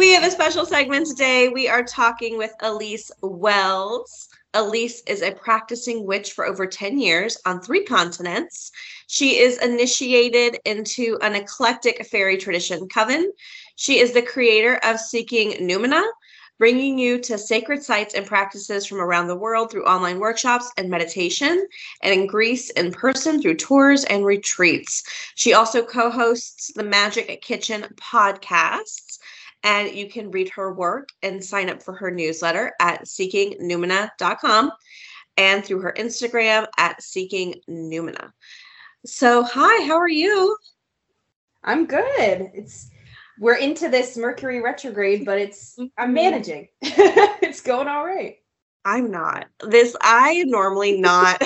We have a special segment today. We are talking with Elyse Welles. Elyse is a practicing witch for over 10 years on three continents. She is initiated into an eclectic Faery tradition coven. She is the creator of Seeking Numina, bringing you to sacred sites and practices from around the world through online workshops and meditation, and in Greece in person through tours and retreats. She also co hosts the Magick Kitchen podcasts and you can read her work and sign up for her newsletter at seekingnumina.com and through her Instagram at seekingnumina. So, hi, how are you? I'm good. It's we're into this Mercury retrograde, but it's I'm mm-hmm. managing. it's going all right. I'm not. This I normally not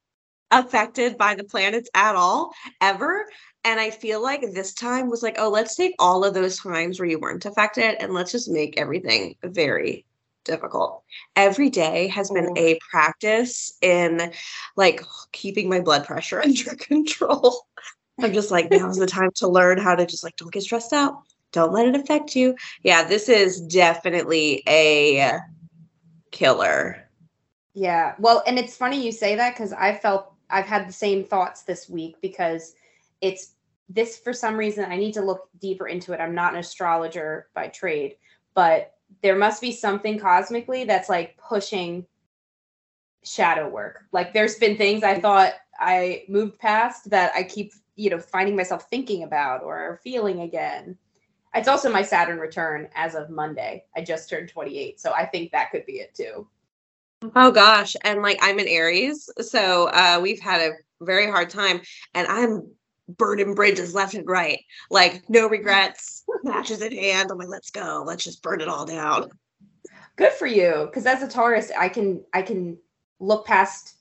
affected by the planets at all ever and I feel like this time was like, oh, let's take all of those times where you weren't affected and let's just make everything very difficult. Every day has been oh. a practice in like keeping my blood pressure under control. I'm just like, now's the time to learn how to just like, don't get stressed out. Don't let it affect you. Yeah, this is definitely a killer. Yeah. Well, and it's funny you say that because I felt I've had the same thoughts this week because it's this for some reason I need to look deeper into it. I'm not an astrologer by trade, but there must be something cosmically that's like pushing shadow work. Like there's been things I thought I moved past that I keep, you know, finding myself thinking about or feeling again. It's also my Saturn return as of Monday. I just turned 28, so I think that could be it too. Oh gosh, and like I'm in Aries, so uh we've had a very hard time and I'm burning bridges left and right. Like no regrets, matches in hand. I'm like, let's go. Let's just burn it all down. Good for you. Cause as a Taurus, I can I can look past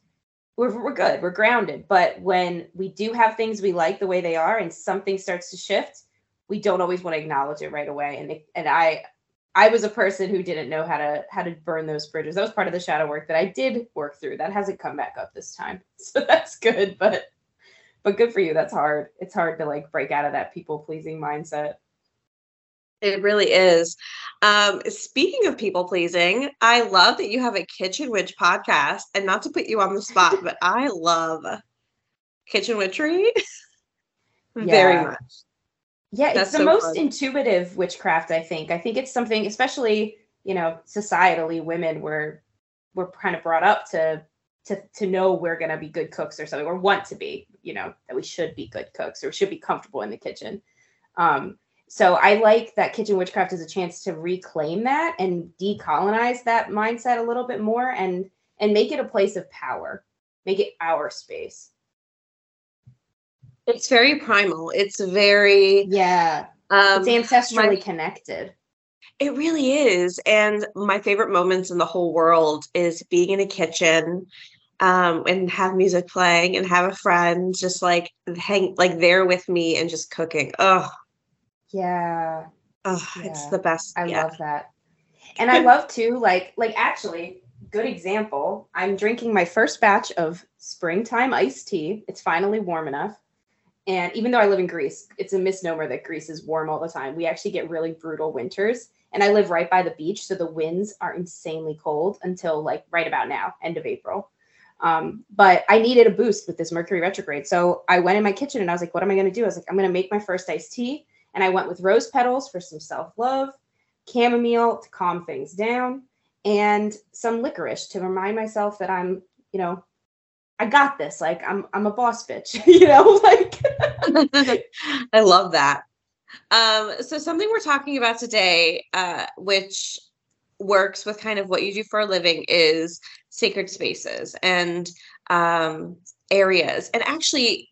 we're, we're good. We're grounded. But when we do have things we like the way they are and something starts to shift, we don't always want to acknowledge it right away. And it, and I I was a person who didn't know how to how to burn those bridges. That was part of the shadow work that I did work through. That hasn't come back up this time. So that's good. But but good for you. That's hard. It's hard to like break out of that people pleasing mindset. It really is. Um, speaking of people pleasing, I love that you have a Kitchen Witch podcast. And not to put you on the spot, but I love Kitchen Witchery very yeah. much. Yeah, That's it's the so most fun. intuitive witchcraft, I think. I think it's something, especially, you know, societally, women were were kind of brought up to to to know we're gonna be good cooks or something, or want to be, you know, that we should be good cooks or should be comfortable in the kitchen. Um, so I like that kitchen witchcraft is a chance to reclaim that and decolonize that mindset a little bit more and and make it a place of power, make it our space. It's very primal. It's very yeah. Um, it's ancestrally my, connected. It really is. And my favorite moments in the whole world is being in a kitchen um, and have music playing and have a friend just like hang like there with me and just cooking. Oh, yeah. Oh, yeah. it's the best. I yeah. love that. And I love too, like, like actually, good example. I'm drinking my first batch of springtime iced tea. It's finally warm enough. And even though I live in Greece, it's a misnomer that Greece is warm all the time. We actually get really brutal winters. And I live right by the beach. So the winds are insanely cold until like right about now, end of April. Um, but I needed a boost with this Mercury retrograde. So I went in my kitchen and I was like, what am I going to do? I was like, I'm going to make my first iced tea. And I went with rose petals for some self love, chamomile to calm things down, and some licorice to remind myself that I'm, you know, I got this. Like I'm I'm a boss bitch, you know, like I love that. Um, so something we're talking about today, uh, which works with kind of what you do for a living is sacred spaces and um areas. And actually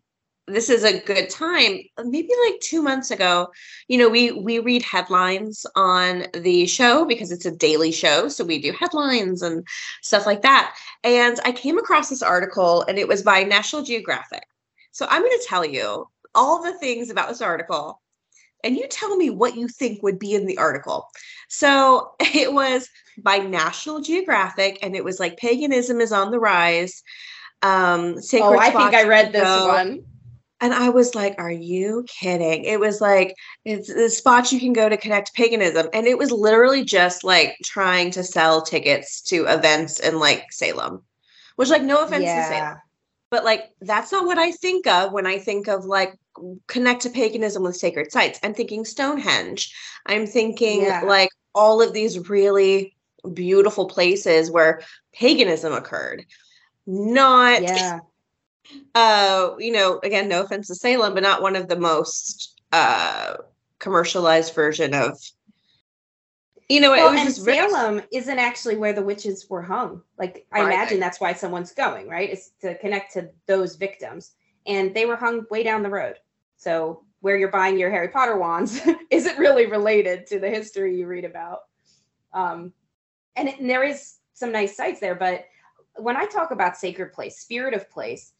this is a good time maybe like two months ago you know we we read headlines on the show because it's a daily show so we do headlines and stuff like that and i came across this article and it was by national geographic so i'm going to tell you all the things about this article and you tell me what you think would be in the article so it was by national geographic and it was like paganism is on the rise um sacred oh i think i read this one and I was like, are you kidding? It was like, it's the spots you can go to connect paganism. And it was literally just like trying to sell tickets to events in like Salem, which, like, no offense yeah. to Salem, but like, that's not what I think of when I think of like connect to paganism with sacred sites. I'm thinking Stonehenge. I'm thinking yeah. like all of these really beautiful places where paganism occurred. Not yeah uh, you know, again, no offense to Salem, but not one of the most uh commercialized version of you know, well, and Salem really... isn't actually where the witches were hung. Like I right. imagine that's why someone's going, right? Is to connect to those victims. And they were hung way down the road. So where you're buying your Harry Potter wands isn't really related to the history you read about. Um, and, it, and there is some nice sites there, but when I talk about sacred place, spirit of place,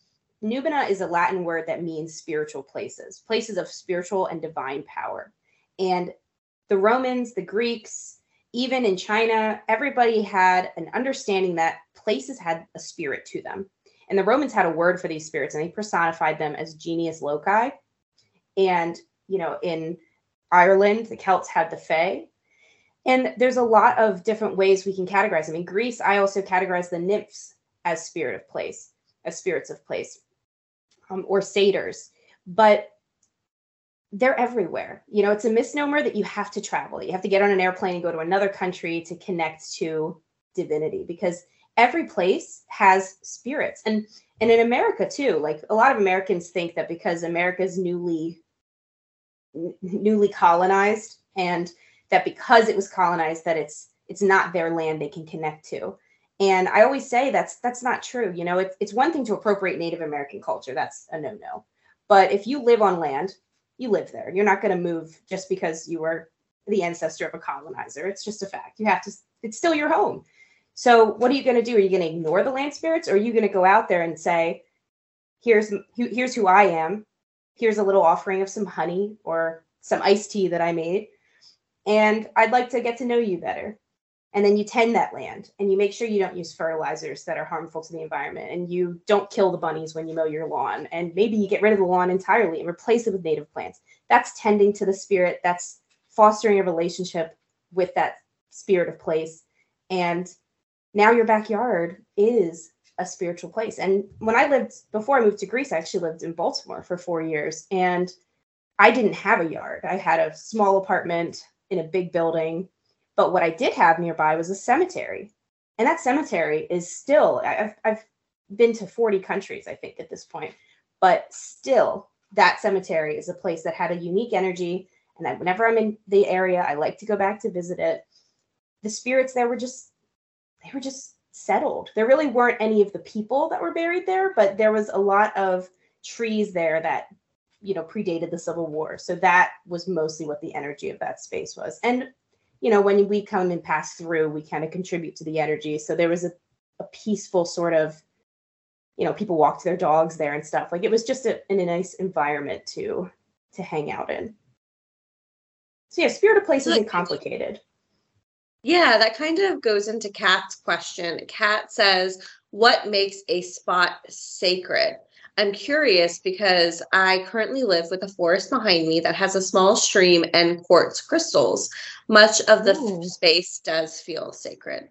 Numina is a Latin word that means spiritual places, places of spiritual and divine power. And the Romans, the Greeks, even in China, everybody had an understanding that places had a spirit to them. And the Romans had a word for these spirits and they personified them as genius loci. And, you know, in Ireland, the Celts had the Fae. And there's a lot of different ways we can categorize them. In Greece, I also categorize the nymphs as spirit of place, as spirits of place um, or satyrs, but they're everywhere. You know, it's a misnomer that you have to travel. You have to get on an airplane and go to another country to connect to divinity because every place has spirits. And and in America too, like a lot of Americans think that because America's newly newly colonized and that because it was colonized that it's it's not their land they can connect to. And I always say that's that's not true. You know, it's it's one thing to appropriate Native American culture. That's a no-no. But if you live on land, you live there. You're not going to move just because you are the ancestor of a colonizer. It's just a fact. You have to it's still your home. So what are you going to do? Are you going to ignore the land spirits or are you going to go out there and say here's here's who I am. Here's a little offering of some honey or some iced tea that I made. And I'd like to get to know you better and then you tend that land and you make sure you don't use fertilizers that are harmful to the environment and you don't kill the bunnies when you mow your lawn and maybe you get rid of the lawn entirely and replace it with native plants that's tending to the spirit that's fostering a relationship with that spirit of place and now your backyard is a spiritual place and when i lived before i moved to greece i actually lived in baltimore for four years and i didn't have a yard i had a small apartment in a big building but what I did have nearby was a cemetery. And that cemetery is still, I've, I've been to 40 countries, I think, at this point, but still, that cemetery is a place that had a unique energy. And whenever I'm in the area, I like to go back to visit it. The spirits there were just, they were just settled. There really weren't any of the people that were buried there, but there was a lot of trees there that you know predated the civil war so that was mostly what the energy of that space was and you know, when we come and pass through, we kind of contribute to the energy. So there was a, a peaceful sort of, you know, people walked their dogs there and stuff. Like it was just a, in a nice environment to to hang out in. So yeah, spirit of place isn't complicated. Yeah, that kind of goes into Kat's question. Kat says, "What makes a spot sacred?" I'm curious because I currently live with a forest behind me that has a small stream and quartz crystals. Much of the space does feel sacred.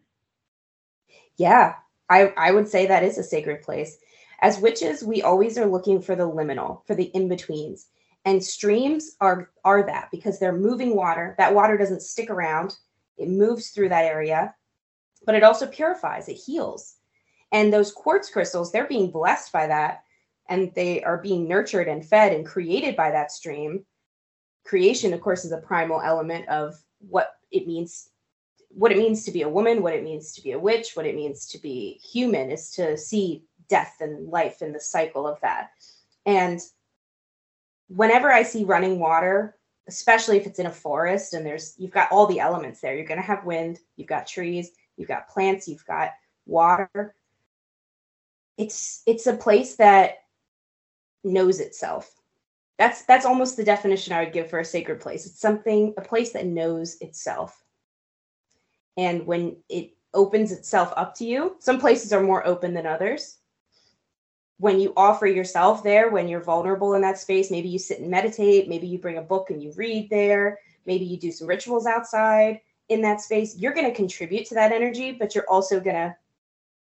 Yeah, I, I would say that is a sacred place. As witches, we always are looking for the liminal, for the in betweens. And streams are are that because they're moving water. That water doesn't stick around. It moves through that area, but it also purifies, it heals. And those quartz crystals, they're being blessed by that and they are being nurtured and fed and created by that stream creation of course is a primal element of what it means what it means to be a woman what it means to be a witch what it means to be human is to see death and life and the cycle of that and whenever I see running water, especially if it's in a forest and there's you've got all the elements there. You're going to have wind, you've got trees, you've got plants, you've got water. It's it's a place that knows itself. That's that's almost the definition I would give for a sacred place. It's something a place that knows itself. And when it opens itself up to you, some places are more open than others. When you offer yourself there, when you're vulnerable in that space, maybe you sit and meditate, maybe you bring a book and you read there, maybe you do some rituals outside in that space, you're going to contribute to that energy, but you're also going to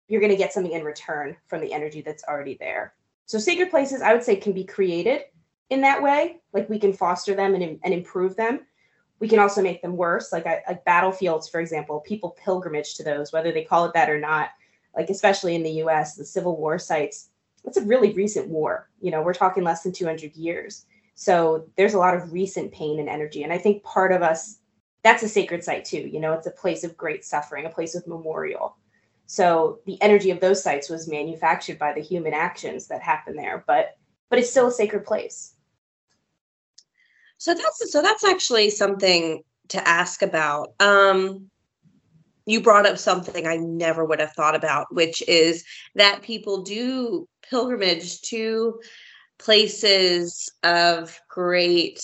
you're going to get something in return from the energy that's already there. So sacred places, I would say, can be created in that way. Like we can foster them and, and improve them. We can also make them worse. Like, like battlefields, for example, people pilgrimage to those, whether they call it that or not. Like especially in the U.S., the Civil War sites. It's a really recent war. You know, we're talking less than 200 years. So there's a lot of recent pain and energy. And I think part of us, that's a sacred site too. You know, it's a place of great suffering, a place of memorial. So the energy of those sites was manufactured by the human actions that happen there, but but it's still a sacred place. So that's so that's actually something to ask about. Um you brought up something I never would have thought about, which is that people do pilgrimage to places of great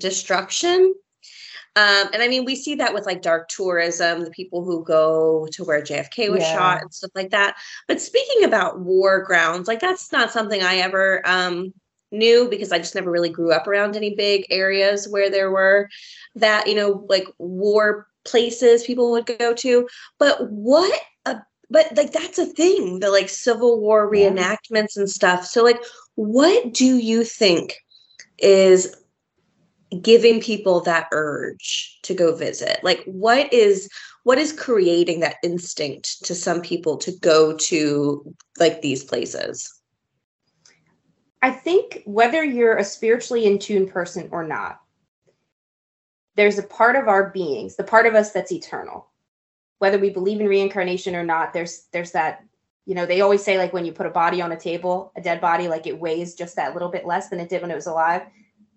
destruction um, and I mean, we see that with like dark tourism, the people who go to where JFK was yeah. shot and stuff like that. But speaking about war grounds, like that's not something I ever um, knew because I just never really grew up around any big areas where there were that, you know, like war places people would go to. But what but like that's a thing, the like Civil War reenactments and stuff. So like what do you think is giving people that urge to go visit? Like what is what is creating that instinct to some people to go to like these places? I think whether you're a spiritually in tune person or not there's a part of our beings the part of us that's eternal whether we believe in reincarnation or not there's there's that you know they always say like when you put a body on a table a dead body like it weighs just that little bit less than it did when it was alive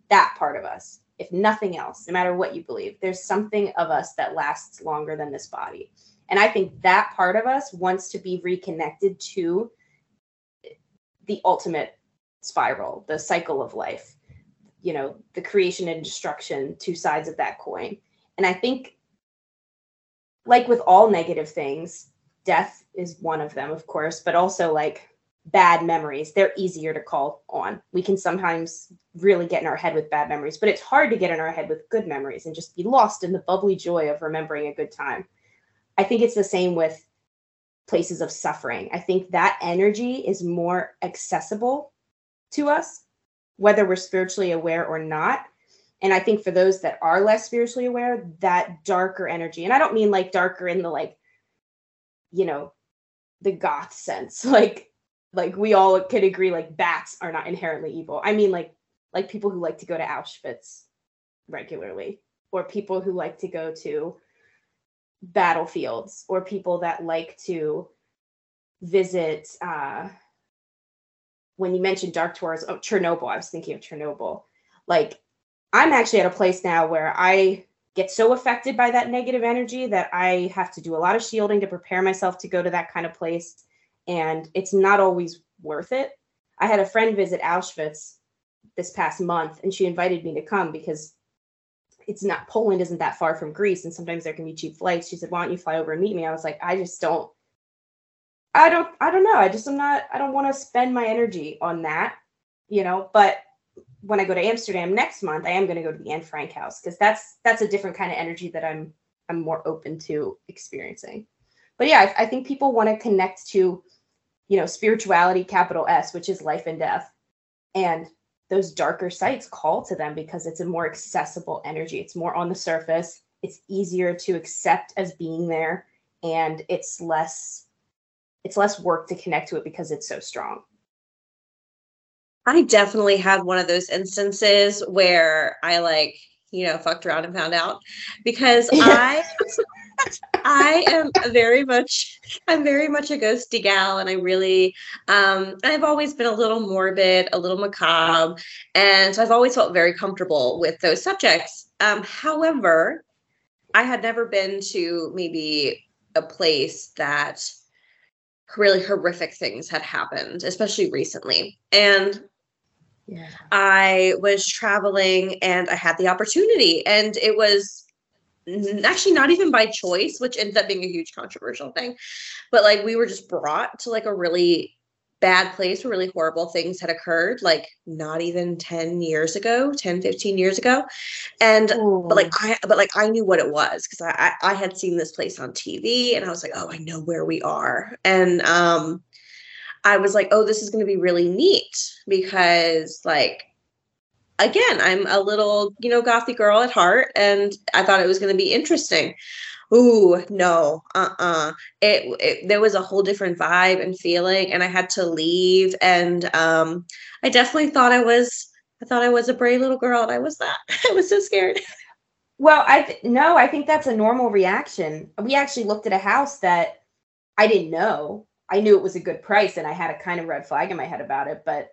that part of us if nothing else, no matter what you believe, there's something of us that lasts longer than this body. And I think that part of us wants to be reconnected to the ultimate spiral, the cycle of life, you know, the creation and destruction, two sides of that coin. And I think, like with all negative things, death is one of them, of course, but also like bad memories, they're easier to call on. We can sometimes really get in our head with bad memories, but it's hard to get in our head with good memories and just be lost in the bubbly joy of remembering a good time. I think it's the same with places of suffering. I think that energy is more accessible to us, whether we're spiritually aware or not. And I think for those that are less spiritually aware, that darker energy, and I don't mean like darker in the like, you know, the goth sense, like like we all could agree like bats are not inherently evil. I mean like like people who like to go to Auschwitz regularly or people who like to go to battlefields or people that like to visit uh when you mentioned dark tours oh chernobyl i was thinking of chernobyl like i'm actually at a place now where i get so affected by that negative energy that i have to do a lot of shielding to prepare myself to go to that kind of place and it's not always worth it. I had a friend visit Auschwitz this past month and she invited me to come because it's not Poland isn't that far from Greece and sometimes there can be cheap flights. She said, "Why don't you fly over and meet me?" I was like, "I just don't I don't I don't know. I just am not I don't want to spend my energy on that, you know, but when I go to Amsterdam next month, I am going to go to the Anne Frank house because that's that's a different kind of energy that I'm I'm more open to experiencing. But yeah, I, I think people want to connect to you know, spirituality, capital S, which is life and death. And those darker sites call to them because it's a more accessible energy. It's more on the surface. It's easier to accept as being there and it's less it's less work to connect to it because it's so strong. I definitely had one of those instances where I like, you know, fucked around and found out because I I am very much I'm very much a ghosty gal and I really um I've always been a little morbid, a little macabre, and so I've always felt very comfortable with those subjects. Um however, I had never been to maybe a place that really horrific things had happened, especially recently. And yeah. I was traveling and I had the opportunity and it was actually not even by choice, which ends up being a huge controversial thing. But like we were just brought to like a really bad place where really horrible things had occurred like not even 10 years ago 10 15 years ago and Ooh. but like i but like i knew what it was because I, I had seen this place on tv and i was like oh i know where we are and um i was like oh this is going to be really neat because like again, I'm a little, you know, gothy girl at heart, and I thought it was going to be interesting. Ooh, no, uh-uh. It, it there was a whole different vibe and feeling, and I had to leave. And um, I definitely thought I was, I thought I was a brave little girl, and I was not. I was so scared. Well, I th- no, I think that's a normal reaction. We actually looked at a house that I didn't know. I knew it was a good price, and I had a kind of red flag in my head about it, but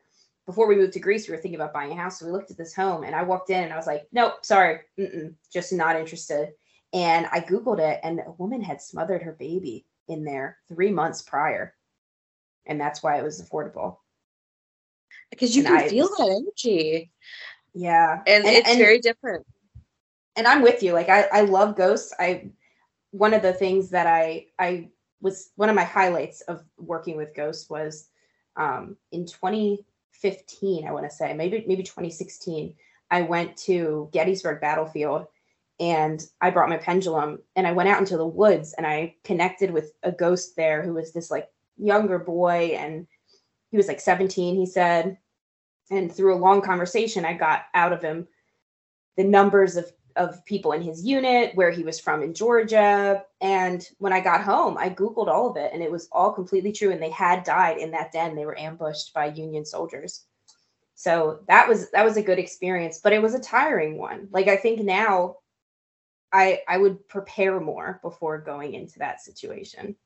before we moved to Greece, we were thinking about buying a house. So we looked at this home and I walked in and I was like, nope, sorry, just not interested. And I Googled it and a woman had smothered her baby in there three months prior. And that's why it was affordable. Because you and can I, feel that energy. Yeah. And, and it's and, very different. And I'm with you. Like I, I love ghosts. I one of the things that I I was one of my highlights of working with ghosts was um in 2015, I want to say, maybe maybe 2016, I went to Gettysburg Battlefield and I brought my pendulum and I went out into the woods and I connected with a ghost there who was this like younger boy and he was like 17, he said. And through a long conversation, I got out of him the numbers of of people in his unit, where he was from in Georgia. And when I got home, I Googled all of it and it was all completely true. And they had died in that den. They were ambushed by Union soldiers. So that was that was a good experience, but it was a tiring one. Like I think now I I would prepare more before going into that situation.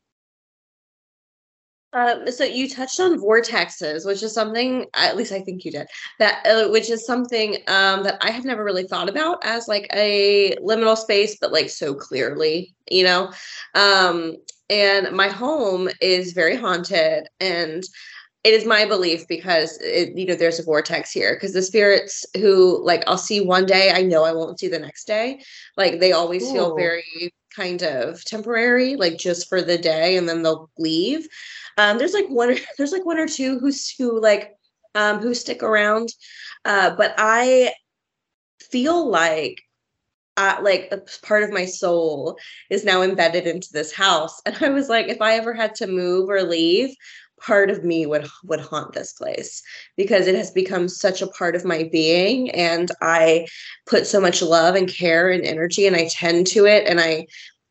Um, so you touched on vortexes, which is something, at least I think you did, that uh, which is something um, that I have never really thought about as like a liminal space, but like so clearly, you know. Um, and my home is very haunted, and it is my belief because it, you know there's a vortex here because the spirits who like I'll see one day, I know I won't see the next day. Like they always Ooh. feel very kind of temporary, like just for the day, and then they'll leave. Um, there's like one, there's like one or two who's who like um, who stick around, uh, but I feel like uh, like a part of my soul is now embedded into this house, and I was like, if I ever had to move or leave, part of me would would haunt this place because it has become such a part of my being and i put so much love and care and energy and i tend to it and i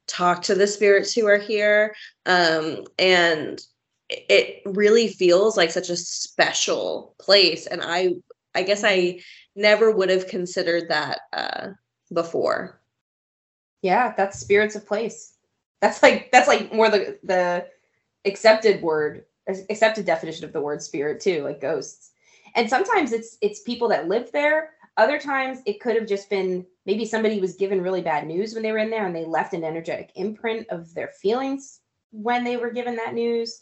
talk to the spirits who are here um, and it really feels like such a special place and i i guess i never would have considered that uh before. Yeah that's spirits of place. That's like that's like more the the accepted word accepted definition of the word spirit too like ghosts. And sometimes it's it's people that live there. Other times it could have just been maybe somebody was given really bad news when they were in there and they left an energetic imprint of their feelings when they were given that news.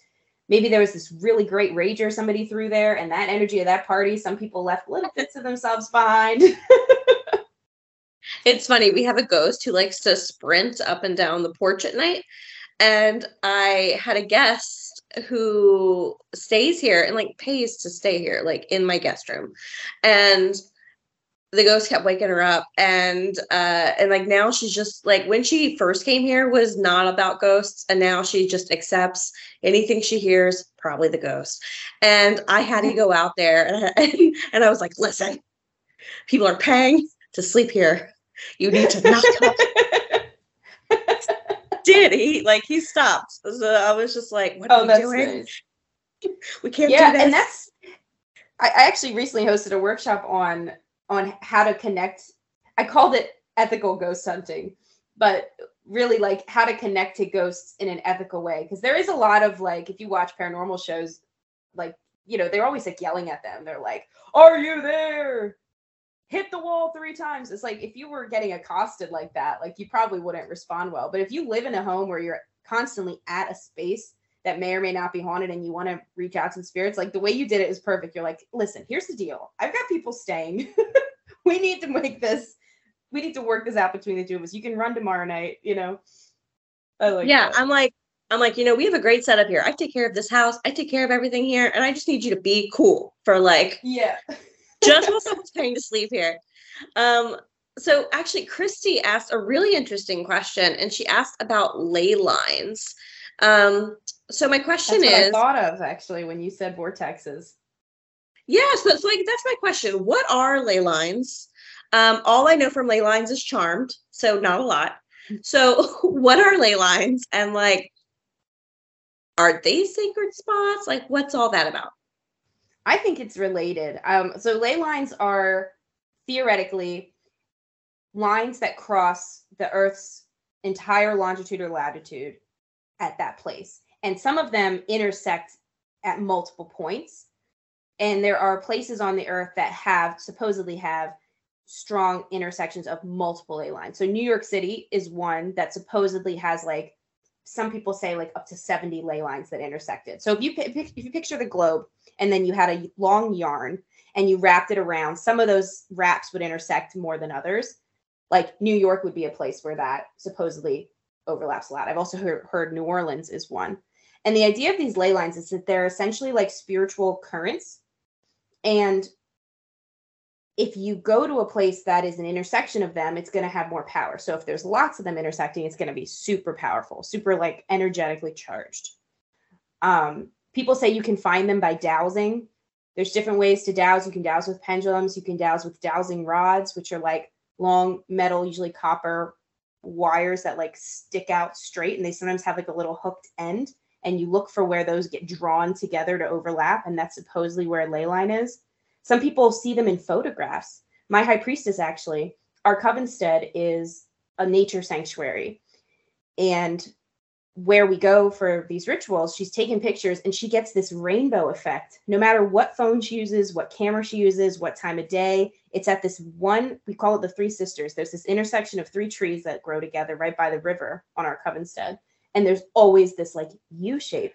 Maybe there was this really great rager somebody threw there and that energy of that party some people left little bits of themselves behind. It's funny we have a ghost who likes to sprint up and down the porch at night. And i had a guest who stays here and like pays to stay here like in my guest room. And the ghost kept waking her up and uh and like now she's just like when she first came here was not about ghosts and now she just accepts anything she hears probably the ghost. And i had to go out there and, and i was like listen people are paying to sleep here. You need to not come did. He like he stopped. So i was just like what oh, are you doing? nice. we can't yeah and that's I, I actually recently hosted a workshop on on how to connect. I called it ethical ghost hunting, but really like how to connect to ghosts in an ethical way because there is a lot of like if you watch paranormal shows like you know they're always like yelling at them. They're like are you there hit the wall three times it's like if you were getting accosted like that like you probably wouldn't respond well but if you live in a home where you're constantly at a space that may or may not be haunted and you want to reach out to the spirits like the way you did it is perfect you're like listen here's the deal i've got people staying we need to make this we need to work this out between the two of us. You can run tomorrow night, you know. I like Yeah, that. I'm like, I'm like, you know, we have a great setup here. I take care of this house. I take care of everything here. And I just need you to be cool for like Yeah. Just while someone's going to sleep here. Um, so actually Christy asked a really interesting question and she asked about ley lines. Um, so my question is I thought of actually when you said vortexes. Yeah, so it's like that's my question. What are ley lines? Um, all I know from ley lines is charmed, so not a lot. So, what are ley lines and like, are they sacred spots? Like, what's all that about? I think it's related. Um, so, ley lines are theoretically lines that cross the Earth's entire longitude or latitude at that place. And some of them intersect at multiple points. And there are places on the Earth that have supposedly have strong intersections of multiple ley lines. So New York City is one that supposedly has like some people say like up to 70 ley lines that intersected. So if you if you picture the globe and then you had a long yarn and you wrapped it around, some of those wraps would intersect more than others. Like New York would be a place where that supposedly overlaps a lot. I've also heard, heard New Orleans is one. And the idea of these ley lines is that they're essentially like spiritual currents and if you go to a place that is an intersection of them, it's going to have more power. So if there's lots of them intersecting, it's going to be super powerful, super like energetically charged. Um, people say you can find them by dowsing. There's different ways to dowse. You can dowse with pendulums. You can dowse with dowsing rods, which are like long metal, usually copper wires that like stick out straight, and they sometimes have like a little hooked end. And you look for where those get drawn together to overlap, and that's supposedly where a ley line is some people see them in photographs. My high priestess, actually, our Covenstead is a nature sanctuary. And where we go for these rituals, she's taking pictures and she gets this rainbow effect. No matter what phone she uses, what camera she uses, what time of day, it's at this one, we call it the Three Sisters. There's this intersection of three trees that grow together right by the river on our Covenstead. And there's always this like U shape.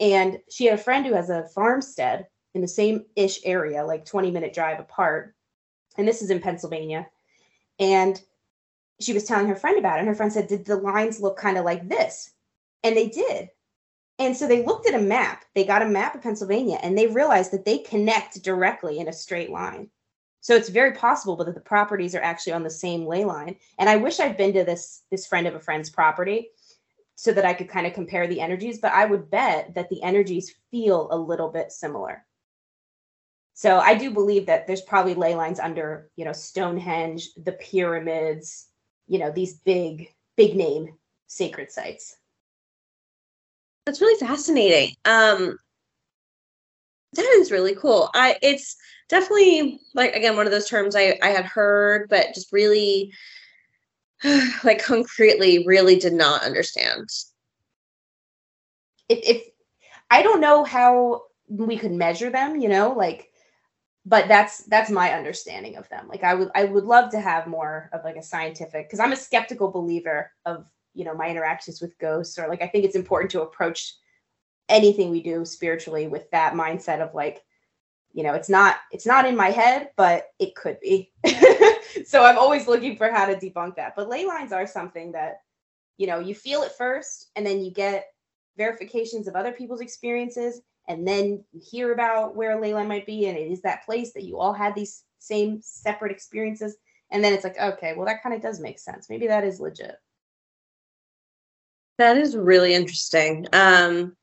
And she had a friend who has a farmstead in the same ish area, like 20 minute drive apart. And this is in Pennsylvania. And she was telling her friend about it. And her friend said, Did the lines look kind of like this? And they did. And so they looked at a map. They got a map of Pennsylvania and they realized that they connect directly in a straight line. So it's very possible that the properties are actually on the same ley line. And I wish I'd been to this this friend of a friend's property so that I could kind of compare the energies, but I would bet that the energies feel a little bit similar. So I do believe that there's probably ley lines under, you know, Stonehenge, the pyramids, you know, these big, big name sacred sites. That's really fascinating. Um, that is really cool. I it's definitely like again one of those terms I I had heard, but just really like concretely really did not understand. If, if I don't know how we could measure them, you know, like but that's that's my understanding of them. Like i would i would love to have more of like a scientific because i'm a skeptical believer of you know my interactions with ghosts or like i think it's important to approach anything we do spiritually with that mindset of like you know it's not it's not in my head but it could be. So i'm always looking for how to debunk that. But ley lines are something that you know you feel it first and then you get verifications of other people's experiences and then you hear about where ley line might be, and it is that place that you all had these same separate experiences. And then it's like, okay, well, that kind of does make sense. Maybe that is legit. That is really interesting. Um,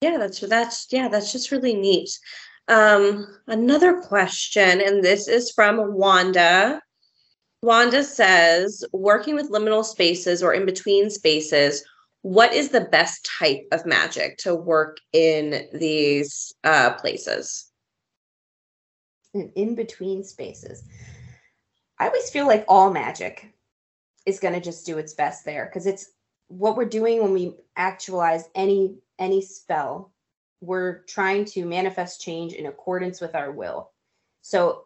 yeah, that's that's yeah, that's just really neat. Um, another question, and this is from Wanda. Wanda says, working with liminal spaces or in between spaces, what is the best type of magic to work in these uh, places? In, between spaces. I always feel like all magic is going to just do its best there because it's what we're doing when we actualize any any spell we're trying to manifest change in accordance with our will so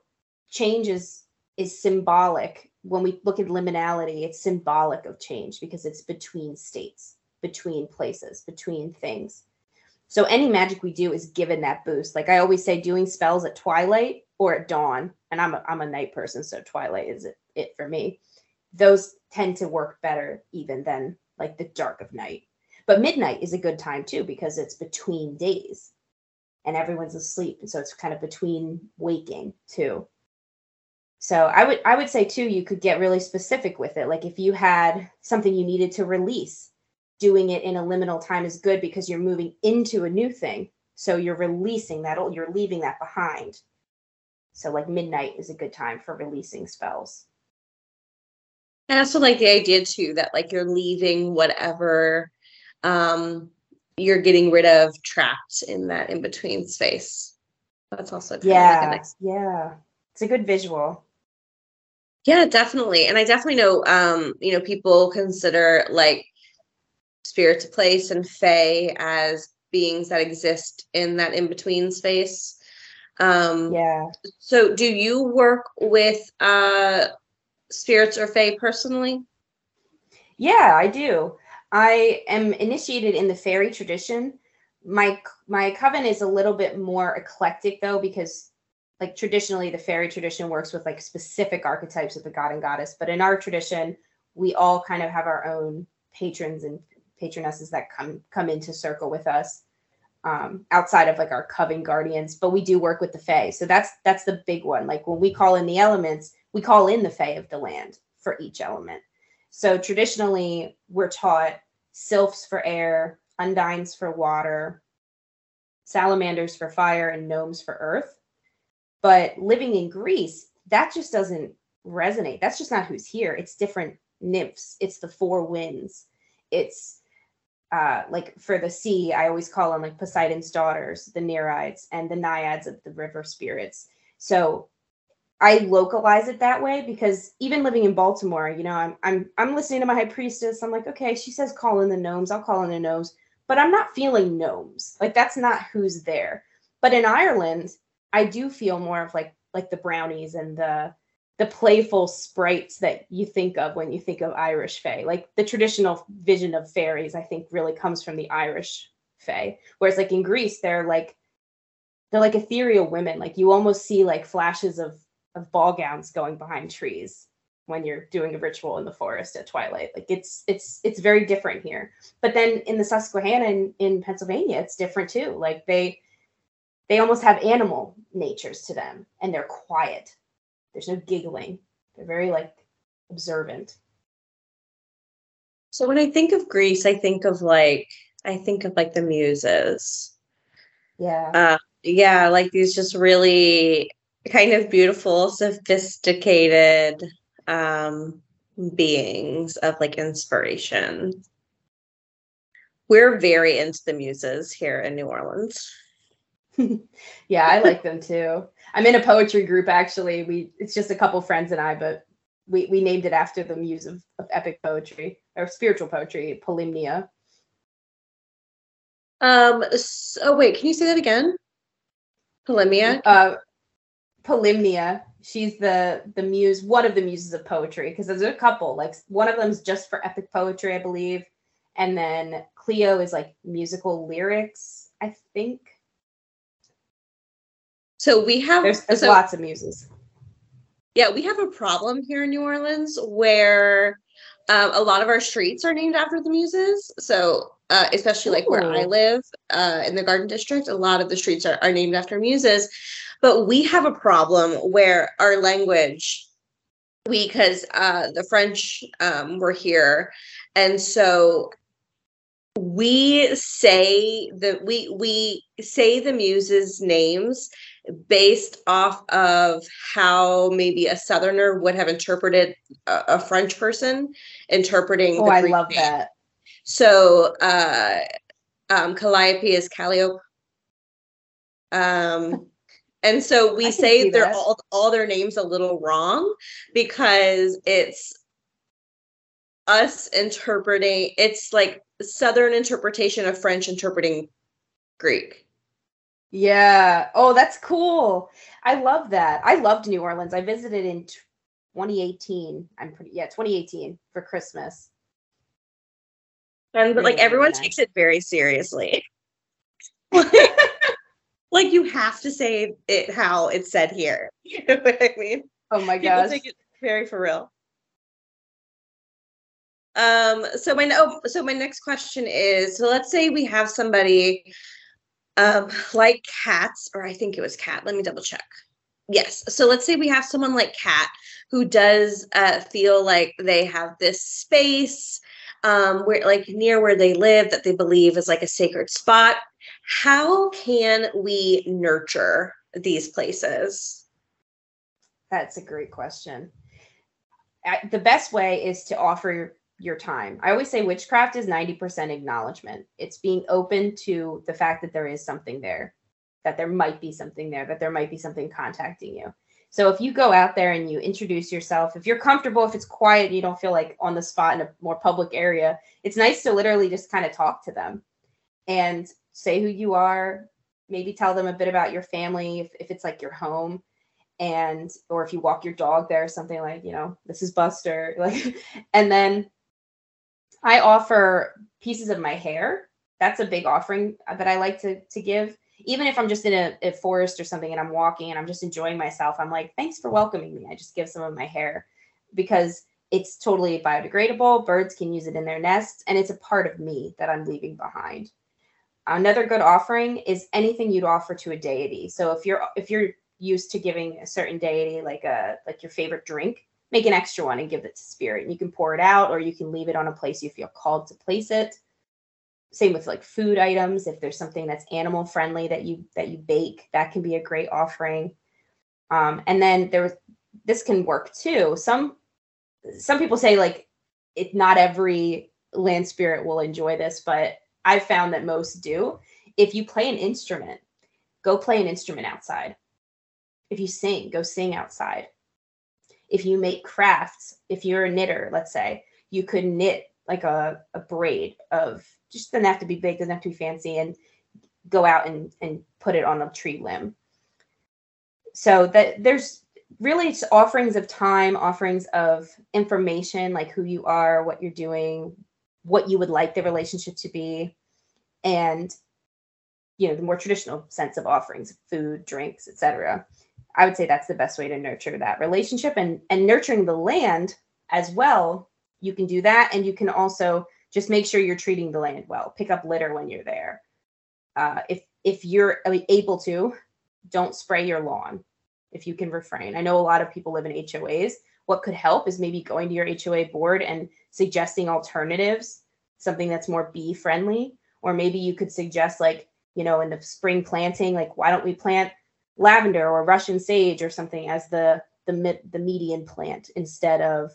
change is is symbolic when we look at liminality it's symbolic of change because it's between states between places between things so any magic we do is given that boost like i always say doing spells at twilight or at dawn and i'm a, I'm a night person so twilight is it, it for me those tend to work better even than like the dark of night. But midnight is a good time too because it's between days and everyone's asleep. And so it's kind of between waking too. So I would I would say too you could get really specific with it. Like if you had something you needed to release, doing it in a liminal time is good because you're moving into a new thing. So you're releasing that old, you're leaving that behind. So like midnight is a good time for releasing spells. I also like the idea too that like you're leaving whatever um you're getting rid of trapped in that in between space. That's also yeah, like nice- yeah. It's a good visual. Yeah, definitely. And I definitely know um, you know, people consider like spirits of place and fae as beings that exist in that in-between space. Um yeah. So do you work with uh spirits or fae personally? Yeah, I do. I am initiated in the Faery tradition. My my coven is a little bit more eclectic though because like traditionally the Faery tradition works with like specific archetypes of the god and goddess, but in our tradition we all kind of have our own patrons and patronesses that come come into circle with us um, outside of like our coven guardians, but we do work with the fae. So that's that's the big one. Like when we call in the elements, we call in the Fae of the land for each element. So traditionally, we're taught sylphs for air, undines for water, salamanders for fire, and gnomes for earth. But living in Greece, that just doesn't resonate. That's just not who's here. It's different nymphs, it's the four winds. It's uh, like for the sea, I always call them like Poseidon's daughters, the Nereids, and the naiads of the river spirits. So I localize it that way because even living in Baltimore, you know, I'm I'm I'm listening to my high priestess. I'm like, okay, she says call in the gnomes. I'll call in the gnomes, but I'm not feeling gnomes. Like that's not who's there. But in Ireland, I do feel more of like like the brownies and the the playful sprites that you think of when you think of Irish fae. Like the traditional vision of fairies, I think really comes from the Irish fae. Whereas like in Greece, they're like they're like ethereal women. Like you almost see like flashes of of ball gowns going behind trees when you're doing a ritual in the forest at twilight like it's it's it's very different here but then in the susquehanna in, in pennsylvania it's different too like they they almost have animal natures to them and they're quiet there's no giggling they're very like observant so when i think of greece i think of like i think of like the muses yeah uh, yeah like these just really kind of beautiful, sophisticated um, beings of like inspiration. We're very into the muses here in New Orleans. yeah, I like them too. I'm in a poetry group actually. We it's just a couple friends and I, but we we named it after the muse of, of epic poetry or spiritual poetry, Polymnia. Um. So, oh wait, can you say that again? Polymnia. Uh, Polymnia. She's the the muse, one of the muses of poetry, because there's a couple. Like one of them's just for epic poetry, I believe, and then Clio is like musical lyrics, I think. So we have there's, there's so, lots of muses. Yeah, we have a problem here in New Orleans where um, a lot of our streets are named after the muses. So uh, especially like Ooh. where I live uh, in the Garden District, a lot of the streets are, are named after muses. But we have a problem where our language, we because uh, the French um, were here, and so we say that we we say the muses names based off of how maybe a southerner would have interpreted a, a french person interpreting oh i love name. that so uh um calliope is calliope um and so we say they're all all their names a little wrong because it's us interpreting it's like southern interpretation of French interpreting Greek. Yeah. Oh, that's cool. I love that. I loved New Orleans. I visited in 2018. I'm pretty yeah, 2018 for Christmas. And but like Really, everyone takes it very seriously. like you have to say it how it's said here. You know what I mean? Oh my People take it very for real. Um, so my no, so my next question is: so let's say we have somebody, um, like Cats, or I think it was Cat. Let me double check. Yes. So let's say we have someone like Cat who does uh, feel like they have this space, um, where like near where they live that they believe is like a sacred spot. How can we nurture these places? That's a great question. The best way is to offer your time. I always say witchcraft is 90% acknowledgement. It's being open to the fact that there is something there, that there might be something there, that there might be something contacting you. So if you go out there and you introduce yourself, if you're comfortable, if it's quiet, you don't feel like on the spot in a more public area, it's nice to literally just kind of talk to them and say who you are, maybe tell them a bit about your family, if, if it's like your home and or if you walk your dog there something like you know this is buster like and then i offer pieces of my hair. That's a big offering that i like to to give. Even if i'm just in a, a forest or something and i'm walking and i'm just enjoying myself i'm like thanks for welcoming me. I just give some of my hair because it's totally biodegradable. Birds can use it in their nests and it's a part of me that i'm leaving behind. Another good offering is anything you'd offer to a deity. So if you're if you're used to giving a certain deity like a like your favorite drink make an extra one and give it to spirit. And you can pour it out or you can leave it on a place you feel called to place it. Same with like food items. If there's something that's animal friendly that you that you bake that can be a great offering. Um, and then there was this can work too. Some some people say like it not every land spirit will enjoy this but i've found that most do. If you play an instrument go play an instrument outside. If you sing, go sing outside. If you make crafts, if you're a knitter, let's say, you could knit like a, a braid of just doesn't have to be big, doesn't have to be fancy, and go out and, and put it on a tree limb. So that there's really it's offerings of time, offerings of information, like who you are, what you're doing, what you would like the relationship to be, and you know the more traditional sense of offerings, food, drinks, etc. I would say that's the best way to nurture that relationship and and nurturing the land as well. You can do that, and you can also just make sure you're treating the land well. Pick up litter when you're there. Uh, if if you're able to, don't spray your lawn if you can refrain. I know a lot of people live in HOAs. What could help is maybe going to your HOA board and suggesting alternatives, something that's more bee friendly, or maybe you could suggest like you know in the spring planting, like why don't we plant lavender or Russian sage or something as the the the median plant instead of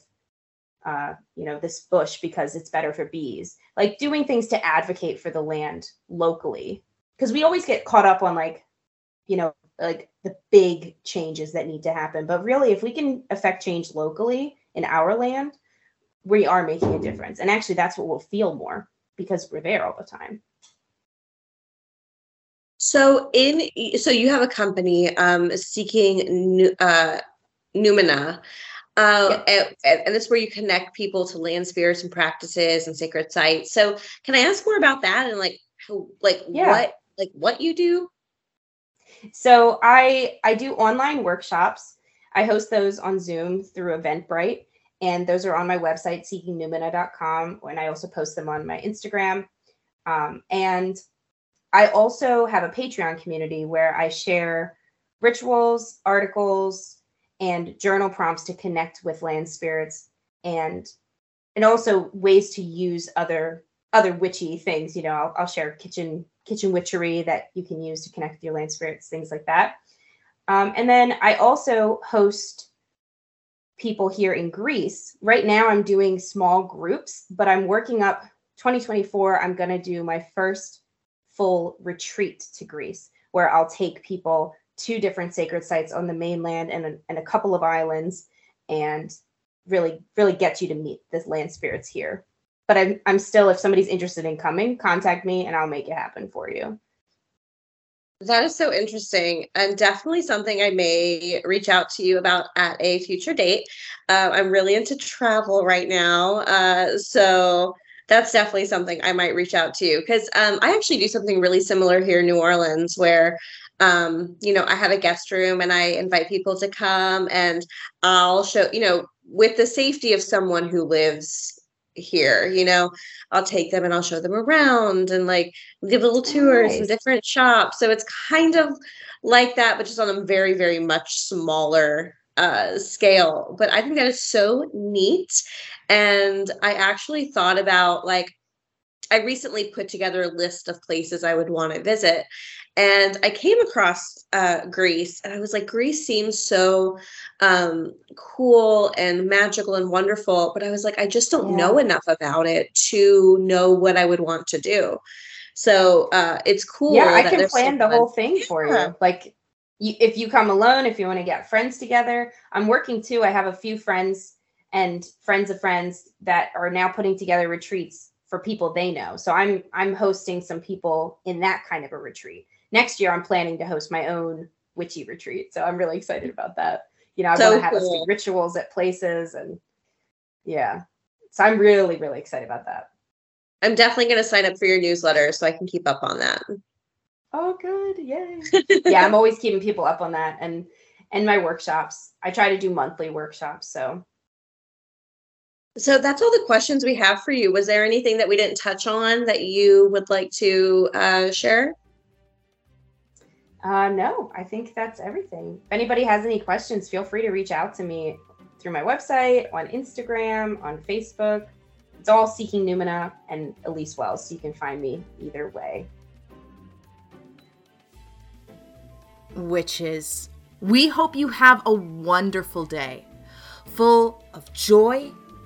uh, you know this bush because it's better for bees. Like doing things to advocate for the land locally because we always get caught up on like you know like the big changes that need to happen. But really, if we can affect change locally in our land, we are making a difference. And actually, that's what we'll feel more because we're there all the time. So in so you have a company um seeking uh Numina. Uh, and, and this is where you connect people to land spirits and practices and sacred sites. So can I ask more about that and like how like Yeah. what like what you do? So I I do online workshops. I host those on Zoom through Eventbrite, and those are on my website seekingnumina.com. And I also post them on my Instagram. Um, and I also have a Patreon community where I share rituals, articles, and journal prompts to connect with land spirits and and also ways to use other other witchy things. You know, I'll, I'll share kitchen kitchen witchery that you can use to connect with your land spirits, things like that. Um, and then I also host people here in Greece. Right now, I'm doing small groups, but I'm working up 2024. I'm going to do my first full retreat to Greece, where I'll take people to different sacred sites on the mainland and a, and a couple of islands and really really get you to meet the land spirits here. But I'm I'm still if somebody's interested in coming, contact me and I'll make it happen for you. That is so interesting and definitely something I may reach out to you about at a future date. Uh, I'm really into travel right now. Uh, so that's definitely something I might reach out to because um, I actually do something really similar here in New Orleans where um, you know, I have a guest room and I invite people to come and I'll show, you know, with the safety of someone who lives here, you know, I'll take them and I'll show them around and like give little tours nice. different shops. So it's kind of like that, but just on a very, very much smaller uh, scale. But I think that is so neat. And I actually thought about like, I recently put together a list of places I would want to visit and I came across uh, Greece, and I was like, Greece seems so um, cool and magical and wonderful, but I was like, I just don't yeah. know enough about it to know what I would want to do. So uh, it's cool. Yeah, I can plan the whole thing for yeah. you. Like, you, if you come alone, if you want to get friends together, I'm working too. I have a few friends and friends of friends that are now putting together retreats for people they know. So I'm I'm hosting some people in that kind of a retreat next year I'm planning to host my own witchy retreat. So I'm really excited about that. You know, I so want to have cool. us do rituals at places and yeah. So I'm really, really excited about that. I'm definitely going to sign up for your newsletter so I can keep up on that. Oh, good. Yay. yeah, I'm always keeping people up on that and and my workshops. I try to do monthly workshops, so so that's all the questions we have for you. Was there anything that we didn't touch on that you would like to uh, share? Uh, no, I think that's everything. If anybody has any questions, feel free to reach out to me through my website, on Instagram, on Facebook. It's all Seeking Numina and Elyse Welles, so you can find me either way. Witches, we hope you have a wonderful day, full of joy